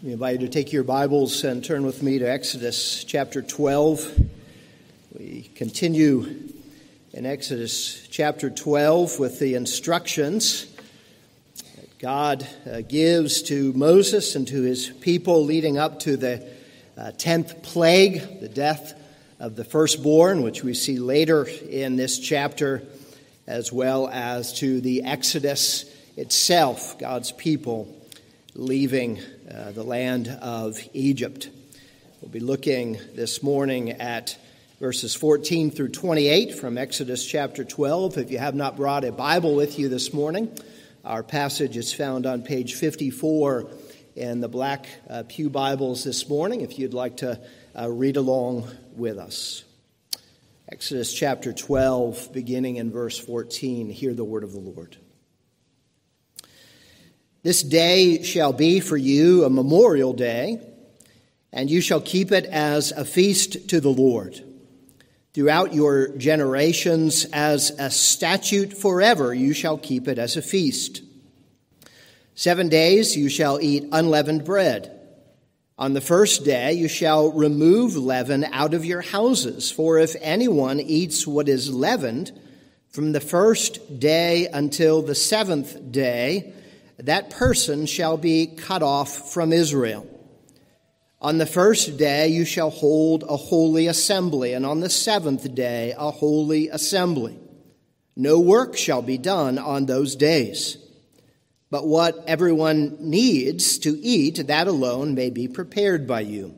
I invite you to take your Bibles and turn with me to Exodus chapter 12. We continue in Exodus chapter 12 with the instructions that God uh, gives to Moses and to his people leading up to the uh, 10th plague, the death of the firstborn, which we see later in this chapter, as well as to the Exodus itself, God's people leaving uh, the land of Egypt. We'll be looking this morning at verses 14 through 28 from Exodus chapter 12. If you have not brought a Bible with you this morning, our passage is found on page 54 in the Black uh, Pew Bibles this morning, if you'd like to uh, read along with us. Exodus chapter 12, beginning in verse 14. Hear the word of the Lord. This day shall be for you a memorial day, and you shall keep it as a feast to the Lord. Throughout your generations, as a statute forever, you shall keep it as a feast. Seven days you shall eat unleavened bread. On the first day you shall remove leaven out of your houses, for if anyone eats what is leavened, from the first day until the seventh day, that person shall be cut off from Israel. On the first day you shall hold a holy assembly, and on the seventh day a holy assembly. No work shall be done on those days. But what everyone needs to eat, that alone may be prepared by you.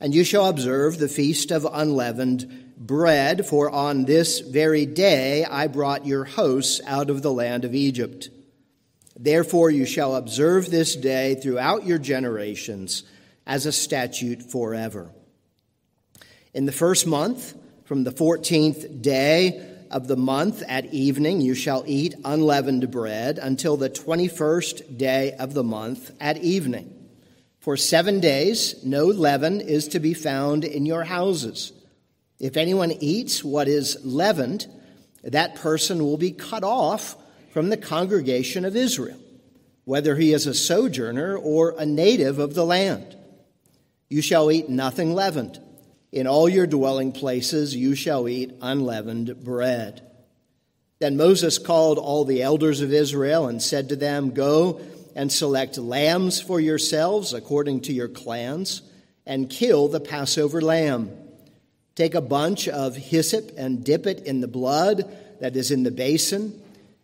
And you shall observe the feast of unleavened bread, for on this very day I brought your hosts out of the land of Egypt. Therefore, you shall observe this day throughout your generations as a statute forever. In the first month, from the fourteenth day of the month at evening, you shall eat unleavened bread until the twenty first day of the month at evening. For seven days, no leaven is to be found in your houses. If anyone eats what is leavened, that person will be cut off from the congregation of Israel, whether he is a sojourner or a native of the land. You shall eat nothing leavened. In all your dwelling places you shall eat unleavened bread. Then Moses called all the elders of Israel and said to them, Go and select lambs for yourselves according to your clans, and kill the Passover lamb. Take a bunch of hyssop and dip it in the blood that is in the basin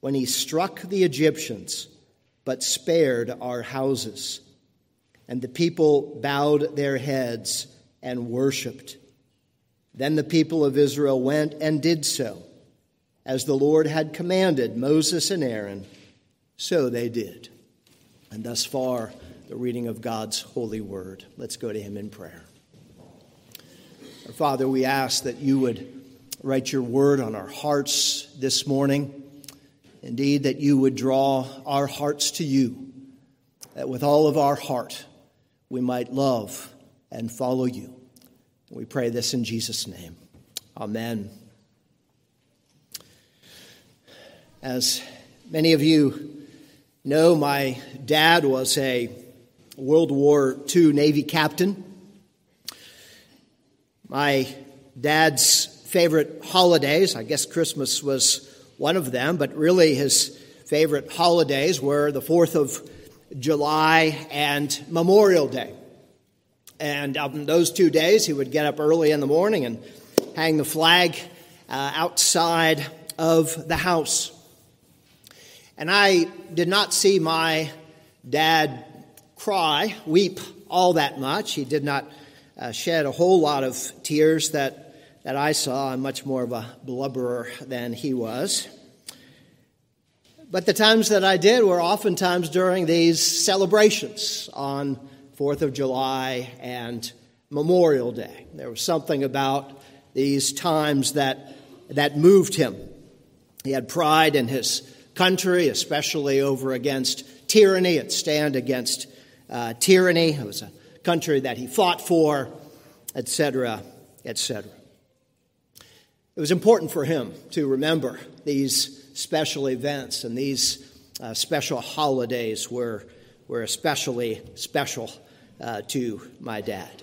when he struck the Egyptians, but spared our houses. And the people bowed their heads and worshiped. Then the people of Israel went and did so. As the Lord had commanded Moses and Aaron, so they did. And thus far, the reading of God's holy word. Let's go to him in prayer. Our Father, we ask that you would write your word on our hearts this morning. Indeed, that you would draw our hearts to you, that with all of our heart we might love and follow you. We pray this in Jesus' name. Amen. As many of you know, my dad was a World War II Navy captain. My dad's favorite holidays, I guess Christmas was one of them, but really his favorite holidays were the 4th of July and Memorial Day. And on those two days, he would get up early in the morning and hang the flag uh, outside of the house. And I did not see my dad cry, weep all that much. He did not uh, shed a whole lot of tears that, that I saw. I'm much more of a blubberer than he was. But the times that I did were oftentimes during these celebrations on 4th of July and Memorial Day. There was something about these times that, that moved him. He had pride in his country, especially over against tyranny and stand against uh, tyranny. It was a country that he fought for, etc., etc. It was important for him to remember these special events, and these uh, special holidays were, were especially special uh, to my dad.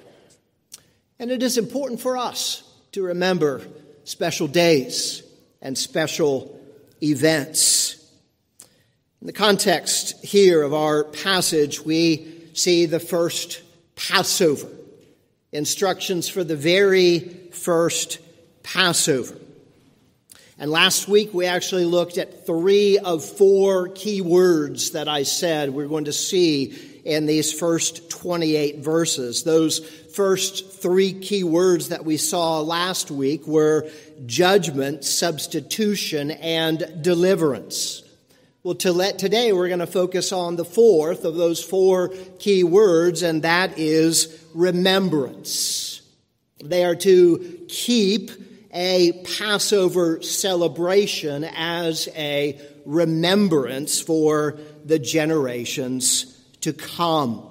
And it is important for us to remember special days and special events. In the context here of our passage, we see the first Passover, instructions for the very first Passover. And last week we actually looked at three of four key words that I said we're going to see in these first 28 verses. Those first three key words that we saw last week were judgment, substitution, and deliverance. Well, to let, today we're going to focus on the fourth of those four key words, and that is remembrance. They are to keep a Passover celebration as a remembrance for the generations to come.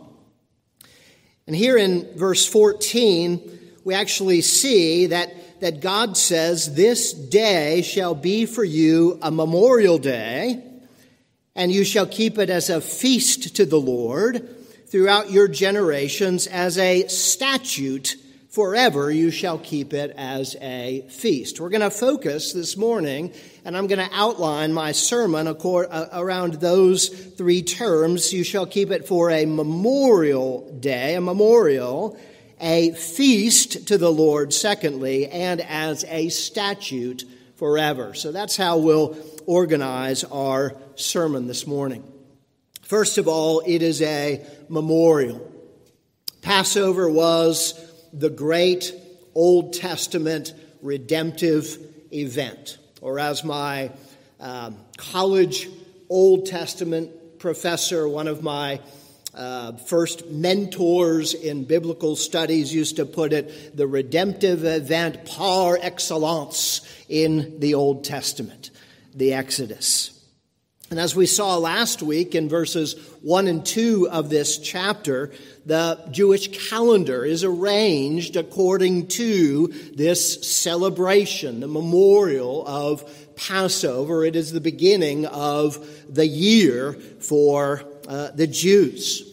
And here in verse 14, we actually see that, that God says, This day shall be for you a memorial day, and you shall keep it as a feast to the Lord throughout your generations as a statute forever you shall keep it as a feast. We're going to focus this morning, and I'm going to outline my sermon uh, around those three terms. You shall keep it for a memorial day, a memorial, a feast to the Lord, secondly, and as a statute forever. So that's how we'll organize our sermon this morning. First of all, it is a memorial. Passover was the great Old Testament redemptive event. Or as my um, college Old Testament professor, one of my uh, first mentors in biblical studies used to put it, the redemptive event par excellence in the Old Testament, the Exodus. And as we saw last week in verses 1 and 2 of this chapter, the Jewish calendar is arranged according to this celebration, the memorial of Passover. It is the beginning of the year for uh, the Jews.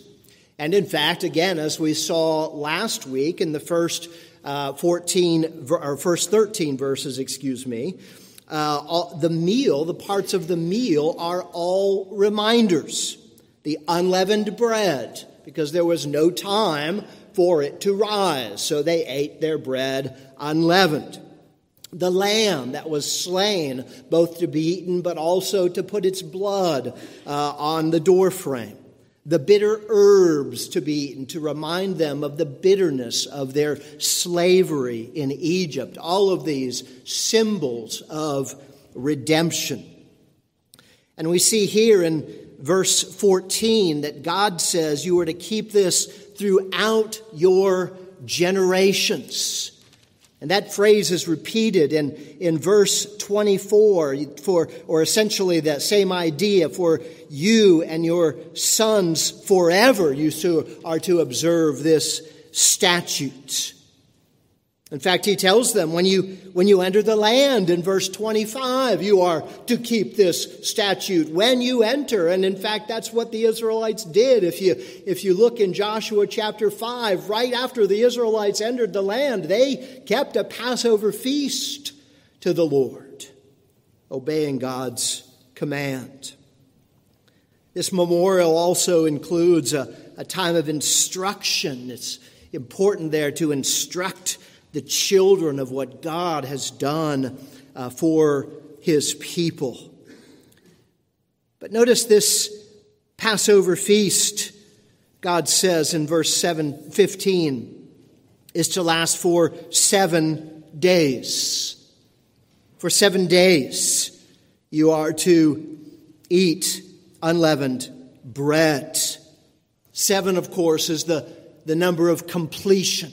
And in fact, again, as we saw last week in the first uh, 14 or first 13 verses, excuse me, uh, all, the meal, the parts of the meal are all reminders. The unleavened bread, because there was no time for it to rise, so they ate their bread unleavened. The lamb that was slain, both to be eaten but also to put its blood uh, on the doorframe the bitter herbs to be eaten to remind them of the bitterness of their slavery in Egypt. All of these symbols of redemption. And we see here in verse 14 that God says you are to keep this throughout your generations. And that phrase is repeated in, in verse 24 for, or essentially that same idea for you and your sons forever. You are to observe this statute. In fact, he tells them when you, when you enter the land in verse 25, you are to keep this statute when you enter. And in fact, that's what the Israelites did. If you, if you look in Joshua chapter 5, right after the Israelites entered the land, they kept a Passover feast to the Lord, obeying God's command. This memorial also includes a, a time of instruction. It's important there to instruct the children of what God has done uh, for his people. But notice this Passover feast, God says in verse 7 15, is to last for seven days. For seven days, you are to eat unleavened bread. Seven, of course, is the, the number of completion.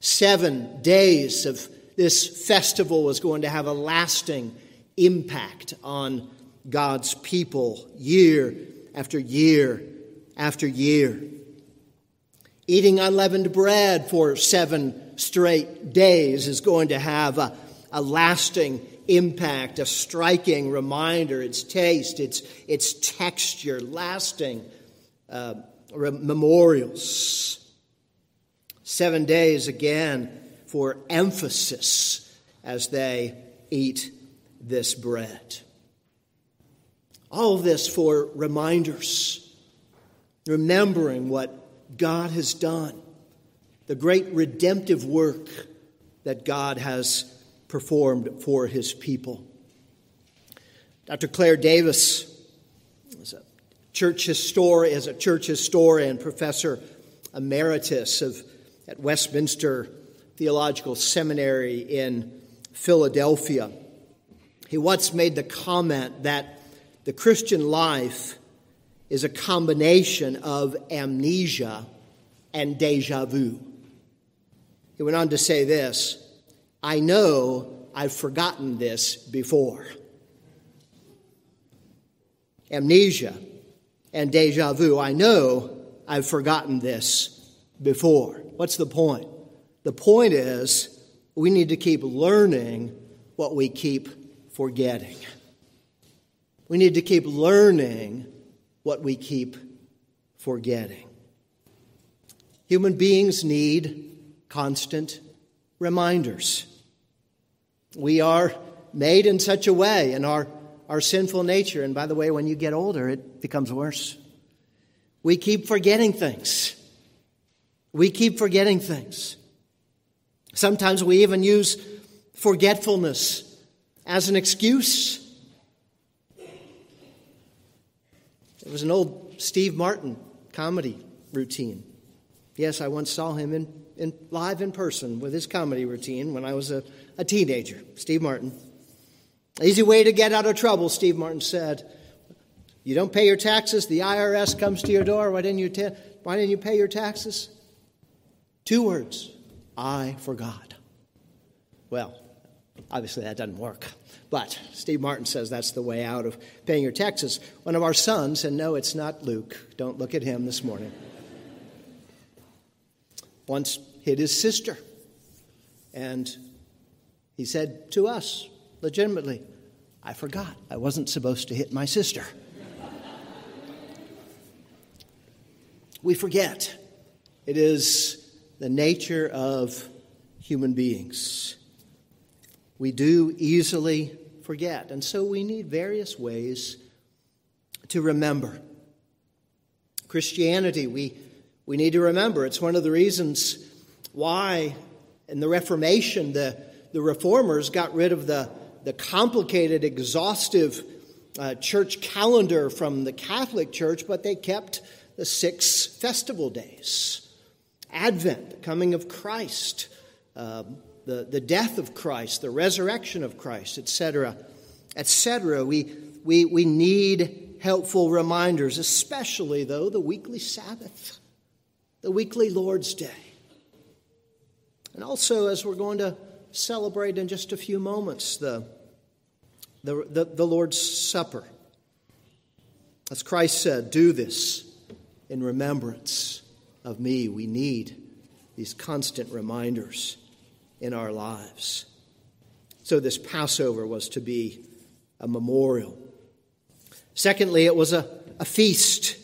Seven days of this festival is going to have a lasting impact on God's people year after year after year. Eating unleavened bread for seven straight days is going to have a, a lasting impact, a striking reminder, its taste, its, its texture, lasting uh, memorials. Seven days again for emphasis as they eat this bread. All of this for reminders, remembering what God has done, the great redemptive work that God has performed for his people. Dr. Clair Davis is a church historian, is a church historian, professor emeritus of at Westminster Theological Seminary in Philadelphia. He once made the comment that the Christian life is a combination of amnesia and deja vu. He went on to say this I know I've forgotten this before. Amnesia and deja vu. I know I've forgotten this before. What's the point? The point is we need to keep learning what we keep forgetting. We need to keep learning what we keep forgetting. Human beings need constant reminders. We are made in such a way in our, our sinful nature. And by the way, when you get older, it becomes worse. We keep forgetting things. We keep forgetting things. Sometimes we even use forgetfulness as an excuse. It was an old Steve Martin comedy routine. Yes, I once saw him in, in live in person with his comedy routine when I was a, a teenager. Steve Martin. Easy way to get out of trouble, Steve Martin said. You don't pay your taxes, the IRS comes to your door. Why didn't you, ta- why didn't you pay your taxes? Two words I forgot. Well, obviously that doesn't work. But Steve Martin says that's the way out of paying your taxes. One of our sons, and no, it's not Luke, don't look at him this morning, once hit his sister. And he said to us, legitimately, I forgot. I wasn't supposed to hit my sister. we forget. It is the nature of human beings. We do easily forget, and so we need various ways to remember. Christianity, we, we need to remember. It's one of the reasons why in the Reformation the, the reformers got rid of the, the complicated, exhaustive uh, church calendar from the Catholic Church, but they kept the six festival days. Advent, the coming of Christ, uh, the, the death of Christ, the resurrection of Christ, etc., etc. We, we, we need helpful reminders, especially, though, the weekly Sabbath, the weekly Lord's Day. And also, as we're going to celebrate in just a few moments, the, the, the, the Lord's Supper. As Christ said, do this in remembrance of me. We need these constant reminders in our lives. So, this Passover was to be a memorial. Secondly, it was a, a feast.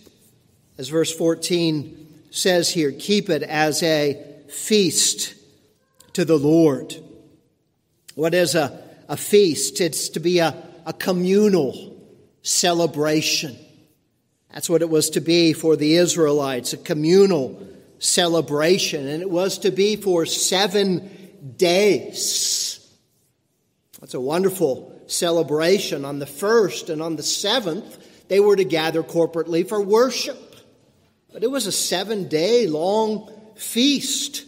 As verse 14 says here, keep it as a feast to the Lord. What is a, a feast? It's to be a, a communal celebration. That's what it was to be for the Israelites, a communal celebration, and it was to be for seven days. That's a wonderful celebration. On the first and on the seventh, they were to gather corporately for worship. But it was a seven day long feast,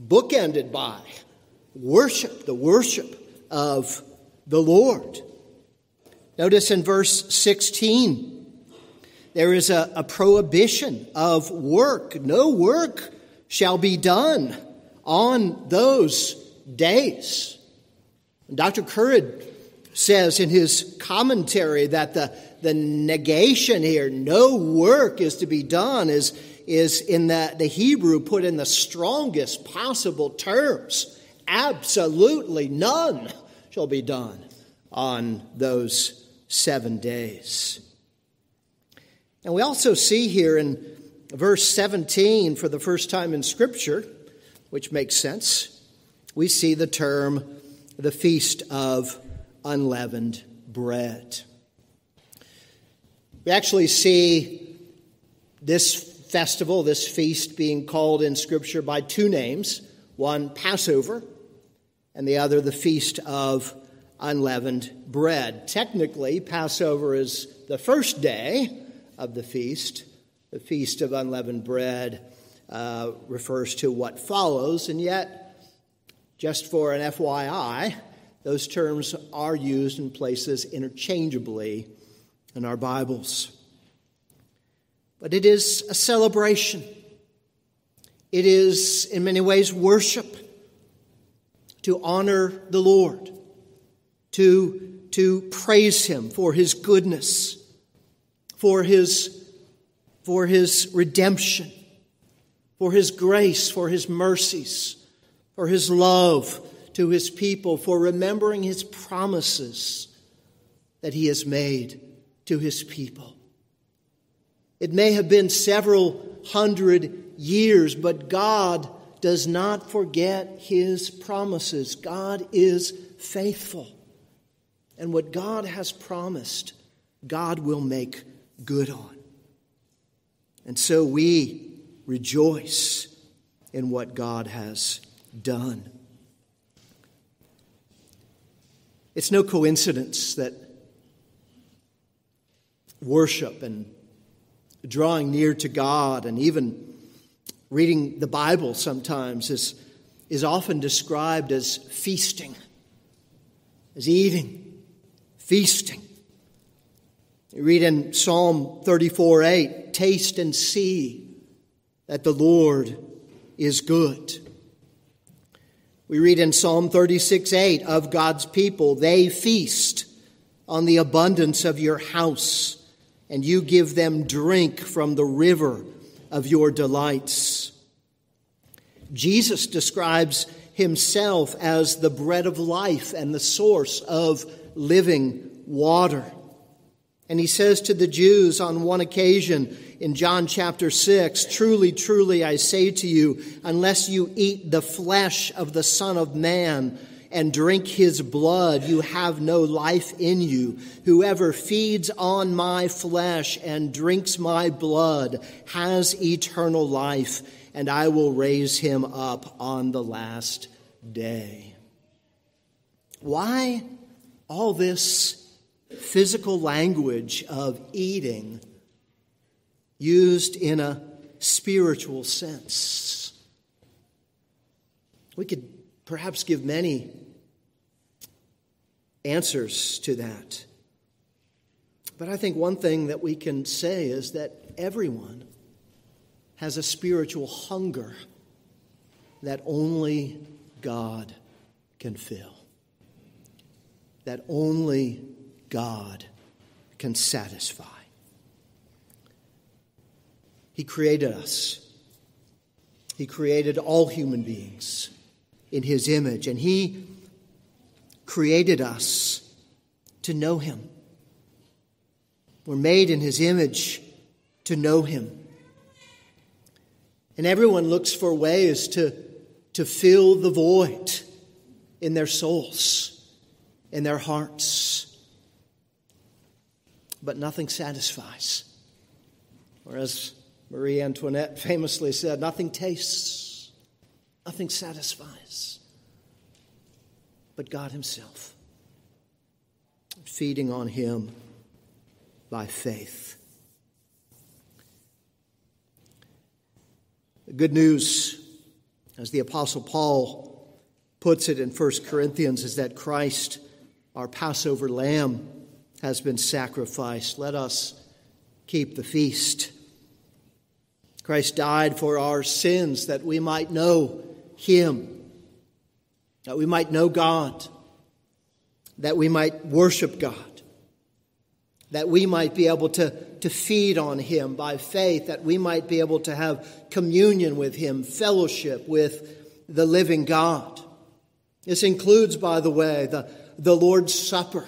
bookended by worship, the worship of the Lord. Notice in verse 16, there is a, a prohibition of work. No work shall be done on those days. Dr. Currid says in his commentary that the, the negation here, no work is to be done, is, is in the, the Hebrew put in the strongest possible terms. Absolutely none shall be done on those seven days. And we also see here in verse 17, for the first time in Scripture, which makes sense, we see the term the Feast of Unleavened Bread. We actually see this festival, this feast, being called in Scripture by two names one, Passover, and the other, the Feast of Unleavened Bread. Technically, Passover is the first day of the feast. The Feast of Unleavened Bread uh, refers to what follows, and yet, just for an FYI, those terms are used in places interchangeably in our Bibles. But it is a celebration. It is, in many ways, worship to honor the Lord, to, to praise Him for His goodness for his, for his redemption, for his grace, for his mercies, for his love to his people, for remembering his promises that he has made to his people. It may have been several hundred years, but God does not forget his promises. God is faithful. And what God has promised, God will make good on. And so we rejoice in what God has done. It's no coincidence that worship and drawing near to God and even reading the Bible sometimes is, is often described as feasting, as eating, feasting. Read in Psalm 34 8, taste and see that the Lord is good. We read in Psalm 36 8 of God's people, they feast on the abundance of your house, and you give them drink from the river of your delights. Jesus describes himself as the bread of life and the source of living water. And he says to the Jews on one occasion in John chapter 6 Truly, truly, I say to you, unless you eat the flesh of the Son of Man and drink his blood, you have no life in you. Whoever feeds on my flesh and drinks my blood has eternal life, and I will raise him up on the last day. Why all this physical language of eating used in a spiritual sense. We could perhaps give many answers to that. But I think one thing that we can say is that everyone has a spiritual hunger that only God can fill. That only God can satisfy. He created us, He created all human beings in His image, and He created us to know Him. We're made in His image to know Him. And everyone looks for ways to, to fill the void in their souls, in their hearts but nothing satisfies. Or as Marie Antoinette famously said, Nothing tastes, nothing satisfies but God Himself. Feeding on Him by faith. The good news, as the Apostle Paul puts it in 1 Corinthians, is that Christ, our Passover lamb, has been sacrificed. Let us keep the feast. Christ died for our sins that we might know Him, that we might know God, that we might worship God that we might be able to, to feed on Him by faith, that we might be able to have communion with Him, fellowship with the living God. This includes, by the way, the, the Lord's Supper.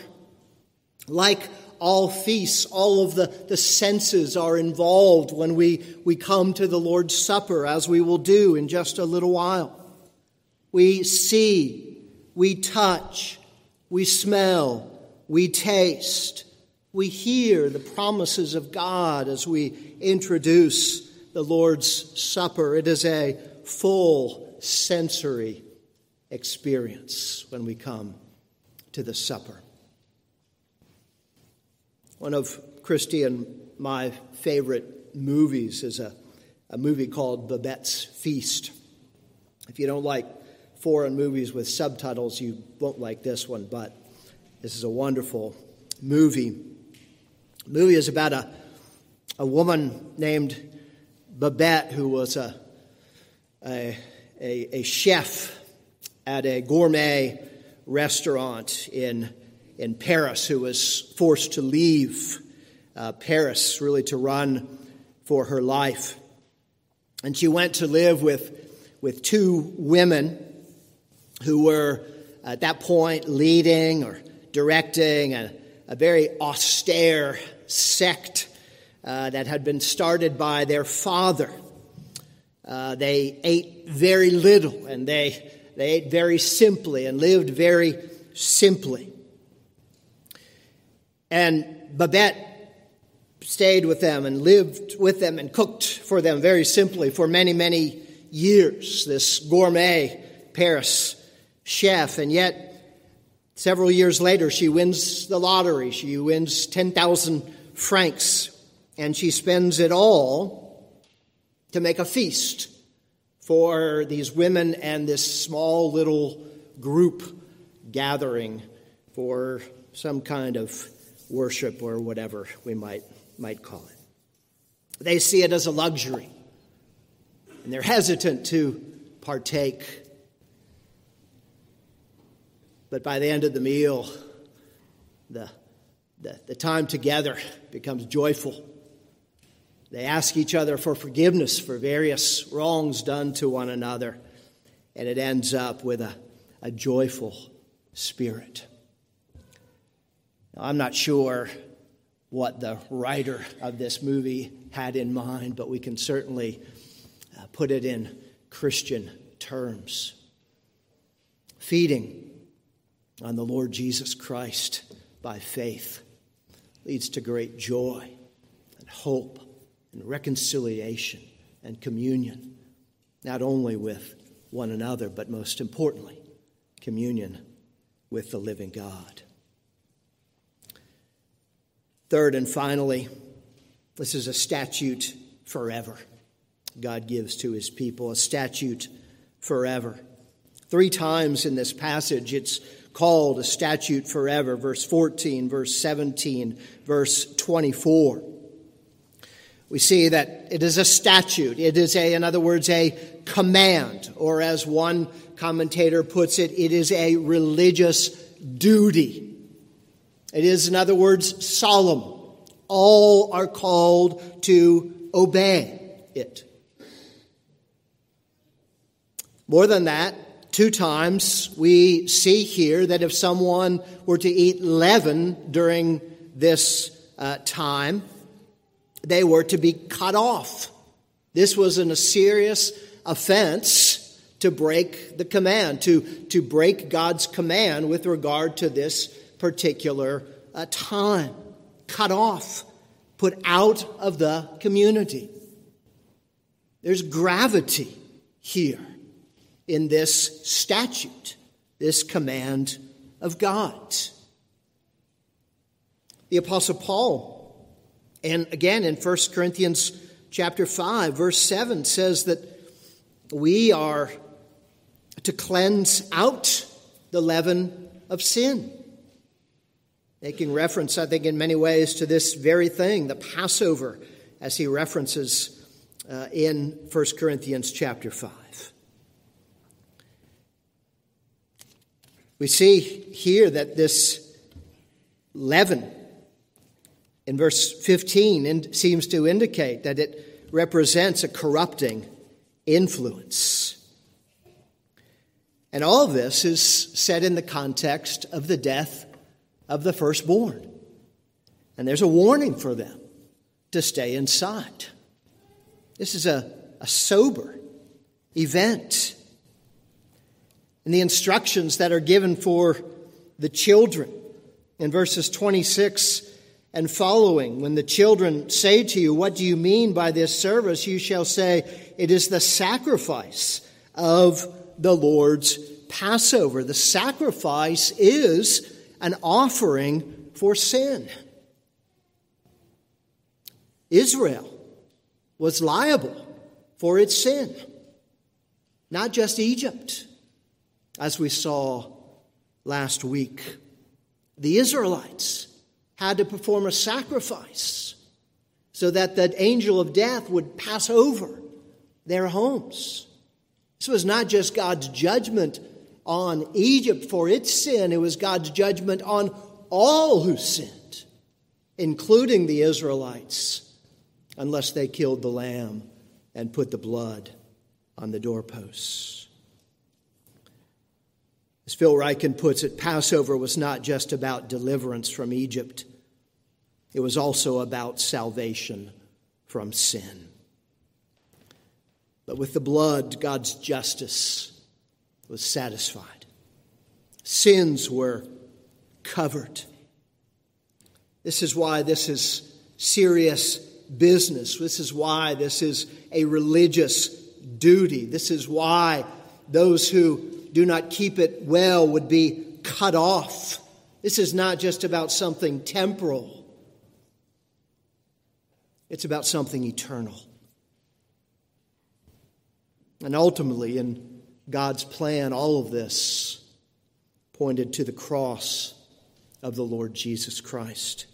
Like all feasts, all of the, the senses are involved when we, we come to the Lord's Supper, as we will do in just a little while. We see, we touch, we smell, we taste we hear the promises of God as we introduce the Lord's Supper. It is a full sensory experience when we come to the supper. One of Christy and my favorite movies is a, a movie called Babette's Feast. If you don't like foreign movies with subtitles, you won't like this one, but this is a wonderful movie the movie is about a, a woman named Babette who was a, a, a, a chef at a gourmet restaurant in, in Paris who was forced to leave uh, Paris really to run for her life. And she went to live with, with two women who were at that point leading or directing a, a very austere sect uh, that had been started by their father. Uh, they ate very little and they, they ate very simply and lived very simply. And Babette stayed with them and lived with them and cooked for them very simply for many, many years. This gourmet Paris chef, and yet several years later, she wins the lottery. She wins 10,000 francs, and she spends it all to make a feast for these women and this small little group gathering for some kind of worship or whatever we might, might call it. They see it as a luxury, and they're hesitant to partake. But by the end of the meal, the the, the time together becomes joyful. They ask each other for forgiveness for various wrongs done to one another, and it ends up with a, a joyful spirit. Now, I'm not sure what the writer of this movie had in mind, but we can certainly uh, put it in Christian terms. Feeding on the Lord Jesus Christ by faith leads to great joy and hope and reconciliation and communion, not only with one another, but most importantly, communion with the living God. Third and finally, this is a statute forever. God gives to his people a statute forever. Three times in this passage, it's called a statute forever. Verse 14, verse 17, verse 24. We see that it is a statute. It is a, in other words, a command, or as one commentator puts it, it is a religious duty. It is, in other words, solemn. All are called to obey it. More than that, two times we see here that if someone were to eat leaven during this uh, time, they were to be cut off. This was an, a serious offense to break the command, to, to break God's command with regard to this particular uh, time. Cut off, put out of the community. There's gravity here in this statute, this command of God. The apostle Paul and again in 1 Corinthians chapter 5 verse 7 says that we are to cleanse out the leaven of sin. Making reference, I think, in many ways to this very thing, the Passover, as he references uh, in 1 Corinthians chapter 5. We see here that this leaven in verse 15 seems to indicate that it represents a corrupting influence. And all this is set in the context of the death of the firstborn. And there's a warning for them to stay inside. This is a, a sober event. And the instructions that are given for the children in verses 26 and following, when the children say to you, What do you mean by this service? you shall say, It is the sacrifice of the Lord's Passover. The sacrifice is an offering for sin. Israel was liable for its sin, not just Egypt, as we saw last week. The Israelites had to perform a sacrifice so that the angel of death would pass over their homes. This was not just God's judgment on Egypt for its sin, it was God's judgment on all who sinned, including the Israelites, unless they killed the lamb and put the blood on the doorposts. As Phil Ryken puts it, Passover was not just about deliverance from Egypt, it was also about salvation from sin. But with the blood, God's justice was satisfied. Sins were covered. This is why this is serious business. This is why this is a religious duty. This is why those who do not keep it well would be cut off. This is not just about something temporal, it's about something eternal. And ultimately, in God's plan, all of this pointed to the cross of the Lord Jesus Christ.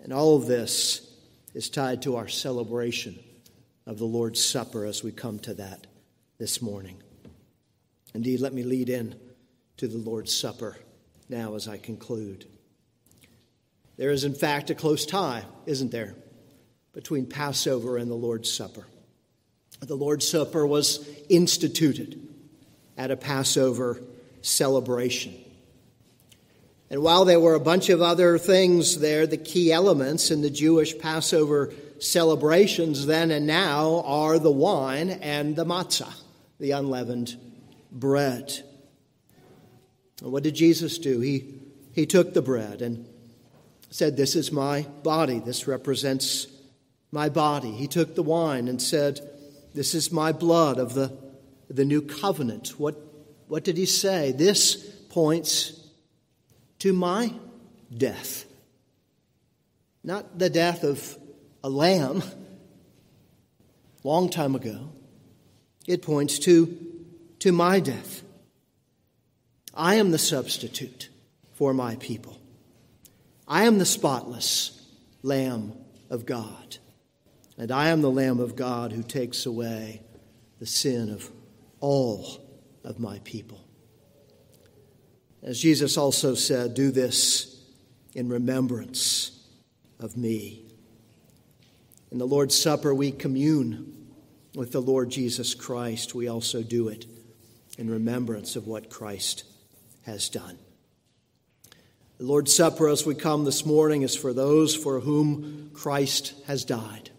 And all of this is tied to our celebration of the Lord's Supper as we come to that this morning. Indeed, let me lead in to the Lord's Supper now as I conclude. There is, in fact, a close tie, isn't there, between Passover and the Lord's Supper. The Lord's Supper was instituted at a Passover celebration. And while there were a bunch of other things there, the key elements in the Jewish Passover celebrations then and now are the wine and the matzah, the unleavened bread. And what did Jesus do? He, he took the bread and said, This is my body. This represents my body. He took the wine and said, This is my blood of the, the new covenant. What, what did he say? This points to my death. Not the death of a lamb long time ago. It points to to my death. I am the substitute for my people. I am the spotless Lamb of God. And I am the Lamb of God who takes away the sin of all of my people. As Jesus also said, do this in remembrance of me. In the Lord's Supper, we commune with the Lord Jesus Christ. We also do it in remembrance of what Christ has done. The Lord's Supper, as we come this morning, is for those for whom Christ has died.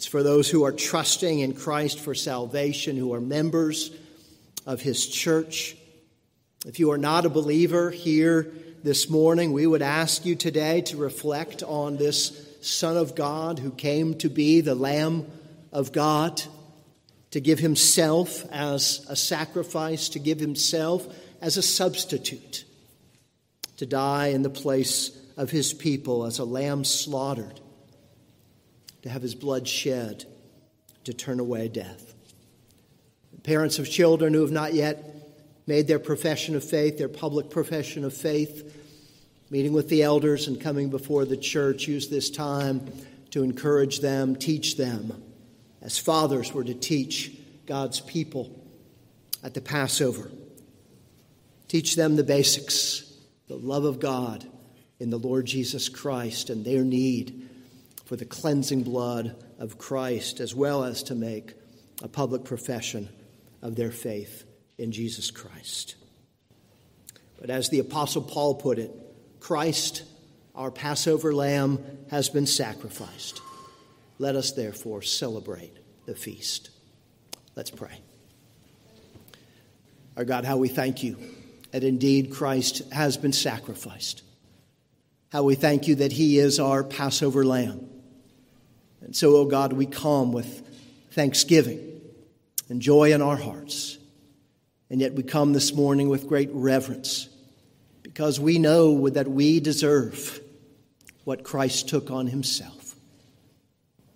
It's for those who are trusting in Christ for salvation, who are members of His church. If you are not a believer here this morning, we would ask you today to reflect on this Son of God who came to be the Lamb of God to give himself as a sacrifice, to give himself as a substitute, to die in the place of his people as a lamb slaughtered, to have his blood shed, to turn away death. Parents of children who have not yet made their profession of faith, their public profession of faith, meeting with the elders and coming before the church, use this time to encourage them, teach them, as fathers were to teach God's people at the Passover. Teach them the basics, the love of God in the Lord Jesus Christ and their need for the cleansing blood of Christ, as well as to make a public profession of their faith in Jesus Christ. But as the Apostle Paul put it, Christ, our Passover lamb, has been sacrificed. Let us therefore celebrate the feast. Let's pray. Our God, how we thank you that indeed Christ has been sacrificed. How we thank you that he is our Passover lamb. And so, O oh God, we come with thanksgiving and joy in our hearts. And yet we come this morning with great reverence because we know that we deserve what Christ took on himself.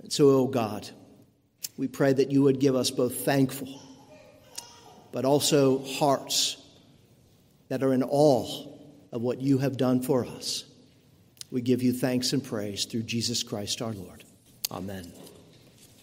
And so, O oh God, we pray that you would give us both thankful, but also hearts that are in awe of what you have done for us. We give you thanks and praise through Jesus Christ our Lord. Amen.